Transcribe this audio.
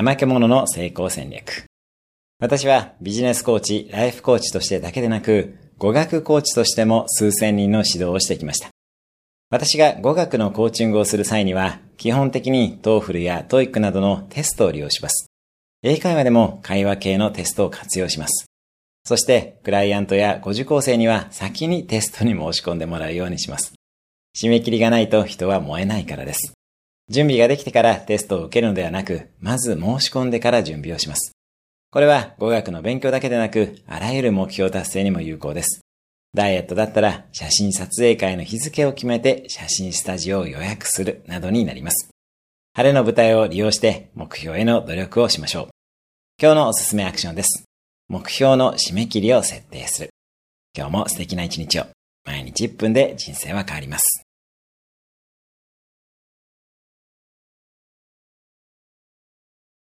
怠け者の成功戦略。私はビジネスコーチ、ライフコーチとしてだけでなく、語学コーチとしても数千人の指導をしてきました。私が語学のコーチングをする際には、基本的に TOEFL や TOEIC などのテストを利用します。英会話でも会話系のテストを活用します。そして、クライアントやご受講生には先にテストに申し込んでもらうようにします。締め切りがないと人は燃えないからです。準備ができてからテストを受けるのではなく、まず申し込んでから準備をします。これは語学の勉強だけでなく、あらゆる目標達成にも有効です。ダイエットだったら写真撮影会の日付を決めて写真スタジオを予約するなどになります。晴れの舞台を利用して目標への努力をしましょう。今日のおすすめアクションです。目標の締め切りを設定する。今日も素敵な一日を。毎日1分で人生は変わります。